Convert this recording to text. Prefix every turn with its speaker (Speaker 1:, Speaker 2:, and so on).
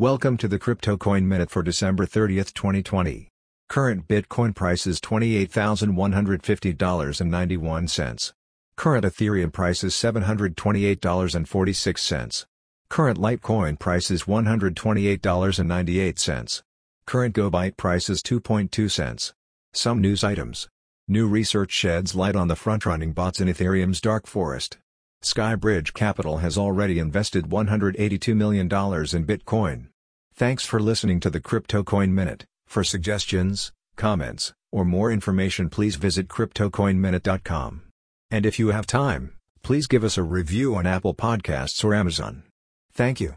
Speaker 1: Welcome to the Crypto Coin Minute for December 30, 2020. Current Bitcoin price is $28,150.91. Current Ethereum price is $728.46. Current Litecoin price is $128.98. Current GoByte price is 2.2 cents. Some news items. New research sheds light on the front-running bots in Ethereum's dark forest. Skybridge Capital has already invested $182 million in Bitcoin. Thanks for listening to the Crypto Coin Minute. For suggestions, comments, or more information please visit CryptoCoinMinute.com. And if you have time, please give us a review on Apple Podcasts or Amazon. Thank you.